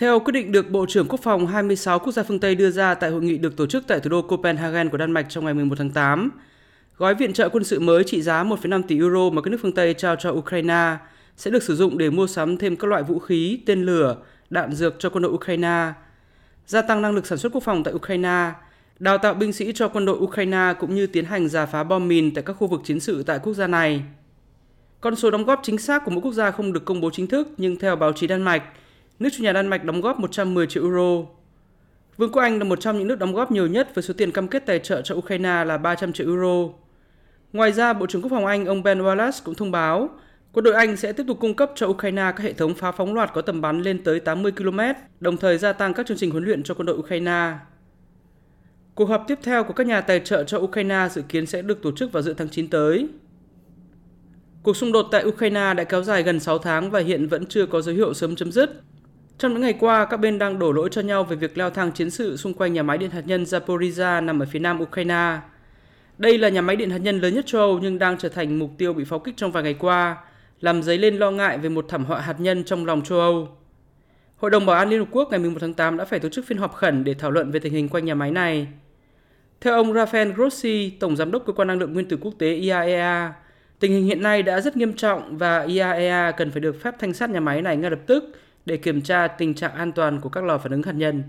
Theo quyết định được Bộ trưởng Quốc phòng 26 quốc gia phương Tây đưa ra tại hội nghị được tổ chức tại thủ đô Copenhagen của Đan Mạch trong ngày 11 tháng 8, gói viện trợ quân sự mới trị giá 1,5 tỷ euro mà các nước phương Tây trao cho Ukraine sẽ được sử dụng để mua sắm thêm các loại vũ khí, tên lửa, đạn dược cho quân đội Ukraine, gia tăng năng lực sản xuất quốc phòng tại Ukraine, đào tạo binh sĩ cho quân đội Ukraine cũng như tiến hành giả phá bom mìn tại các khu vực chiến sự tại quốc gia này. Con số đóng góp chính xác của mỗi quốc gia không được công bố chính thức, nhưng theo báo chí Đan Mạch, nước chủ nhà Đan Mạch đóng góp 110 triệu euro. Vương quốc Anh là một trong những nước đóng góp nhiều nhất với số tiền cam kết tài trợ cho Ukraine là 300 triệu euro. Ngoài ra, Bộ trưởng Quốc phòng Anh ông Ben Wallace cũng thông báo quân đội Anh sẽ tiếp tục cung cấp cho Ukraine các hệ thống phá phóng loạt có tầm bắn lên tới 80 km, đồng thời gia tăng các chương trình huấn luyện cho quân đội Ukraine. Cuộc họp tiếp theo của các nhà tài trợ cho Ukraine dự kiến sẽ được tổ chức vào giữa tháng 9 tới. Cuộc xung đột tại Ukraine đã kéo dài gần 6 tháng và hiện vẫn chưa có dấu hiệu sớm chấm dứt. Trong những ngày qua, các bên đang đổ lỗi cho nhau về việc leo thang chiến sự xung quanh nhà máy điện hạt nhân Zaporizhia nằm ở phía nam Ukraine. Đây là nhà máy điện hạt nhân lớn nhất châu Âu nhưng đang trở thành mục tiêu bị pháo kích trong vài ngày qua, làm dấy lên lo ngại về một thảm họa hạt nhân trong lòng châu Âu. Hội đồng Bảo an Liên Hợp Quốc ngày 11 tháng 8 đã phải tổ chức phiên họp khẩn để thảo luận về tình hình quanh nhà máy này. Theo ông Rafael Grossi, Tổng Giám đốc Cơ quan Năng lượng Nguyên tử Quốc tế IAEA, tình hình hiện nay đã rất nghiêm trọng và IAEA cần phải được phép thanh sát nhà máy này ngay lập tức để kiểm tra tình trạng an toàn của các lò phản ứng hạt nhân.